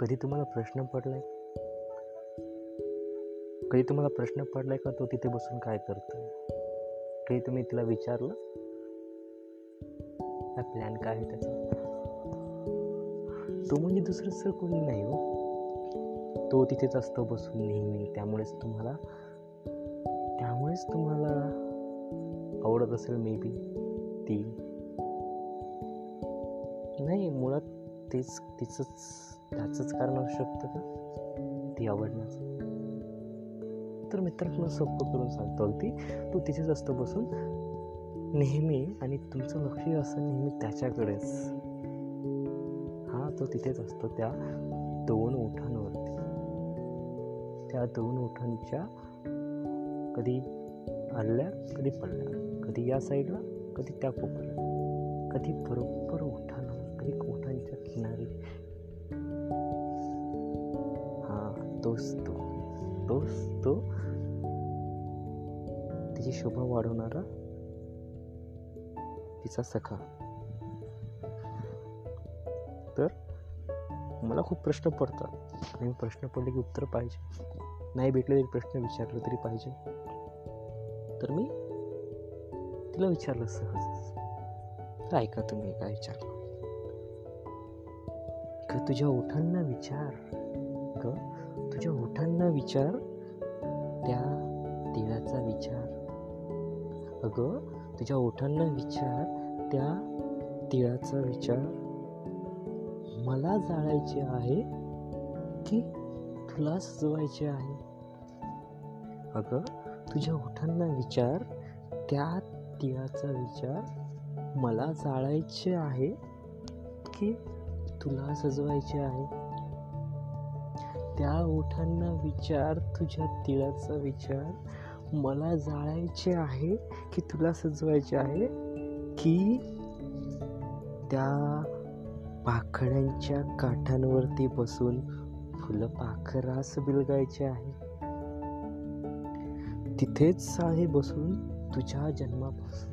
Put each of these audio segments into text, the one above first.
कधी तुम्हाला प्रश्न पडलाय? कधी तुम्हाला प्रश्न पडलाय का तो तिथे बसून काय करतो कधी तुम्ही तिला विचारलं? हा प्लॅन काय आहे त्याचा? तो म्हणजे दुसरं सर कोणी नाही हो. तो तिथेच असतो बसून नेहमी. त्यामुळेच तुम्हाला त्यामुळेच तुम्हाला आवडत असेल मे बी ती. नाही मुळात तेच तिचंच त्याचंच कारण असू शकतं का? ती आवडण्याचं तर मित्रांनो सोपं करून सांगतो अगदी. तो तिथेच असतो बसून नेहमी आणि तुमचं लक्ष असं नेहमी त्याच्याकडेच. हा तो तिथेच असतो त्या दोन ओठांवरती त्या दोन ओठांच्या कधी आल्या कधी पडल्या. कधी या साईडला कधी त्या कोपऱ्यात कधी बरोबर ओठांवर कधी ओठांच्या किनारी दोस्तो तोच तो तो तिची शोभा वाढवणारा तिचा सखा. तर मला खूप प्रश्न पडतात. आणि प्रश्न पडले की उत्तर पाहिजे. नाही भेटले तरी प्रश्न विचारले तरी पाहिजे. तर मी तिला विचारलं सहज. तर ऐका तुम्ही काय विचारलं? तुझ्या ओठांना विचार ग तुझ्या ओठांना विचार त्या तिळाचा विचार. अगं तुझ्या ओठांना विचार त्या तिळाचा विचार. मला जाळायचे आहे की तुला सजवायचे आहे? अगं तुझ्या ओठांना विचार त्या तिळाचा विचार. मला जाळायचे आहे की तुला सजवायचे आहे? त्या ओठांना विचार तुझ्या तिळाचा विचार. मला जाळायचे आहे की तुला सजवायचे आहे? की त्या पाखड्यांच्या काठांवरती बसून फुलं पाखरास बिलगायचे आहे? तिथेच आहे बसून तुझ्या जन्मापासून.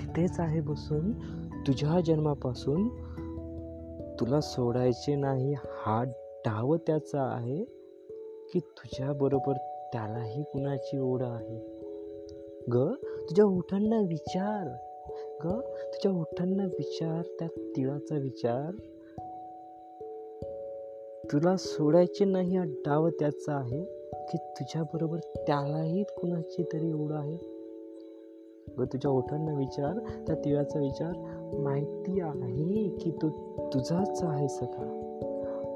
तिथेच आहे बसून तुझ्या जन्मापासून तुला सोडायचे नाही हा डाव त्याचा आहे की तुझ्याबरोबर त्यालाही कुणाची ओढ आहे? ग तुझ्या ओठांना विचार. ग तुझ्या ओठांना विचार त्या तिळाचा विचार. तुला सोडायचे नाही हा डाव त्याचा आहे की तुझ्याबरोबर त्यालाही कुणाची तरी ओढ आहे? ग तुझ्या ओठांना विचार त्या तिळाचा विचार माहिती आहे की तो तुझाच आहे सखा.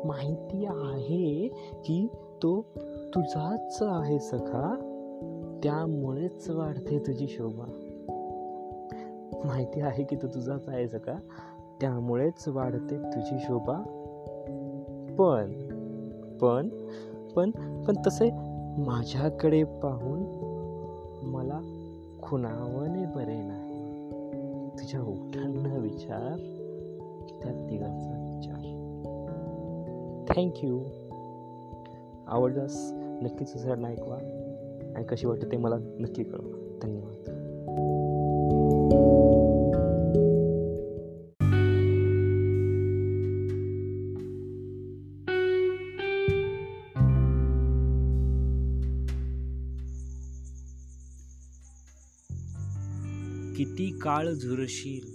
माहिती आहे की तो तुझाच आहे सखा. त्यामुळेच वाढते तुझी शोभा. माहिती आहे की तो तुझाच आहे सखा. त्यामुळेच वाढते तुझी शोभा. पण पण पण पण तसे माझ्याकडे पाहून मला खुणावणे बरे नाही. तुझ्या ओठांना विचार त्या तिघांचा थँक्यू आवडल्यास नक्कीच दुसऱ्यांना ऐकवा. आणि कशी वाटते ते मला नक्की कळवा. धन्यवाद. किती काळ झुरशील.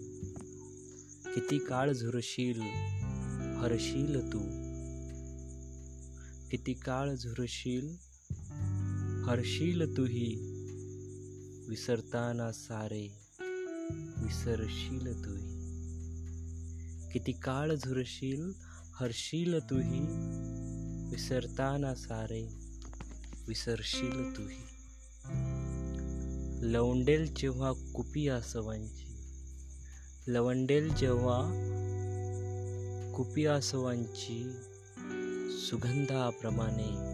किती काळ झुरशील. हरशील तू. किती काळ झुरशील? हरशील तुही. विसरताना सारे विसरशील तुही. किती काळ झुरशील? हरशील तुही. विसरताना सारे विसरशील तुही. लवंडेल जेव्हा कुपी आसवांची लवंडेल जेव्हा कुपी आसवांची सुगंधाप्रमाणे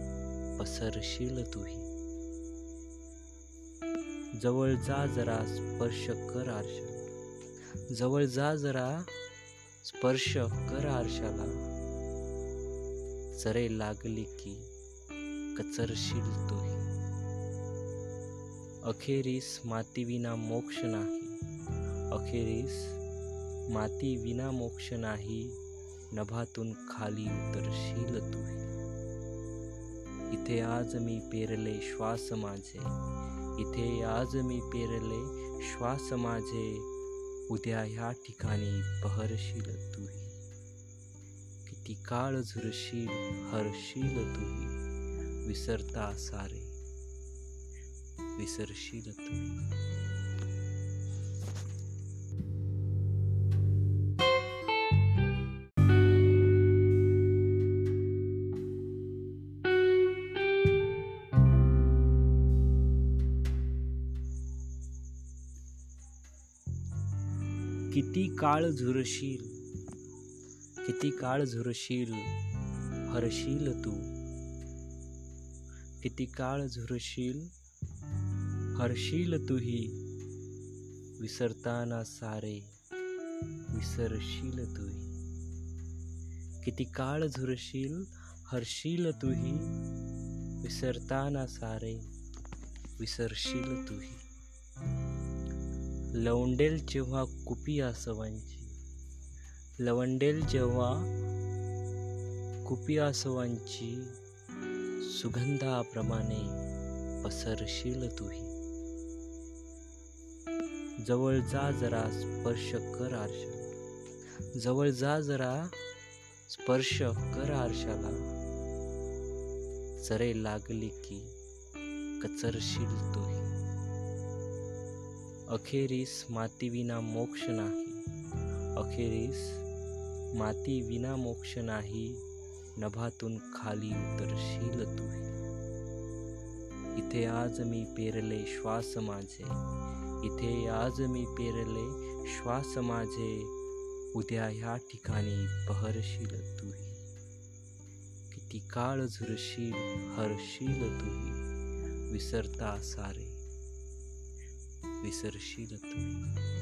पसरशील तुही. जवळ जा जरा स्पर्श कर आरशा जवळ जा जरा स्पर्श कर आरशाला. चरे लागली की कचरशील तुही. अखेरीस मातीविना मोक्ष नाही. अखेरीस माती विना मोक्ष नाही. नभातून खाली उतरशील तू. इथे आज मी पेरले श्वास माझे. इथे आज मी पेरले श्वास माझे. उद्या ह्या ठिकाणी बहरशील तुही किती काळ झुरशील हरशील तुही विसरता सारे. विसरशील तुही किती काळ झुरशील किती काळ झुरशील हरशील तू. किती काळ झुरशील हरशील तूही. विसरताना सारे विसरशील तूही. किती काळ झुरशील हरशील तूही. विसरताना सारे विसरशील तूही. लवंडेल जेव्हा कुपी आसवांची लवंडेल जेव्हा कुपी आसवांची सुगंधाप्रमाणे पसरशील तुही. जवळ जा जरा स्पर्श कर आरशा जवळ जा जरा स्पर्श कर आरशाला. सरे लागली की कचरशील तुही. अखेरीस मातीविना मोक्ष नाही. अखेरीस माती विना मोक्ष नाही नभातून खाली उतरशील तू. इथे आज मी पेरले श्वास माझे इथे आज मी पेरले श्वास माझे उद्या ह्या ठिकाणी बहरशील तुही किती काळ झुरशील हरशील तुही विसरता सारे विसरशील तुम्ही.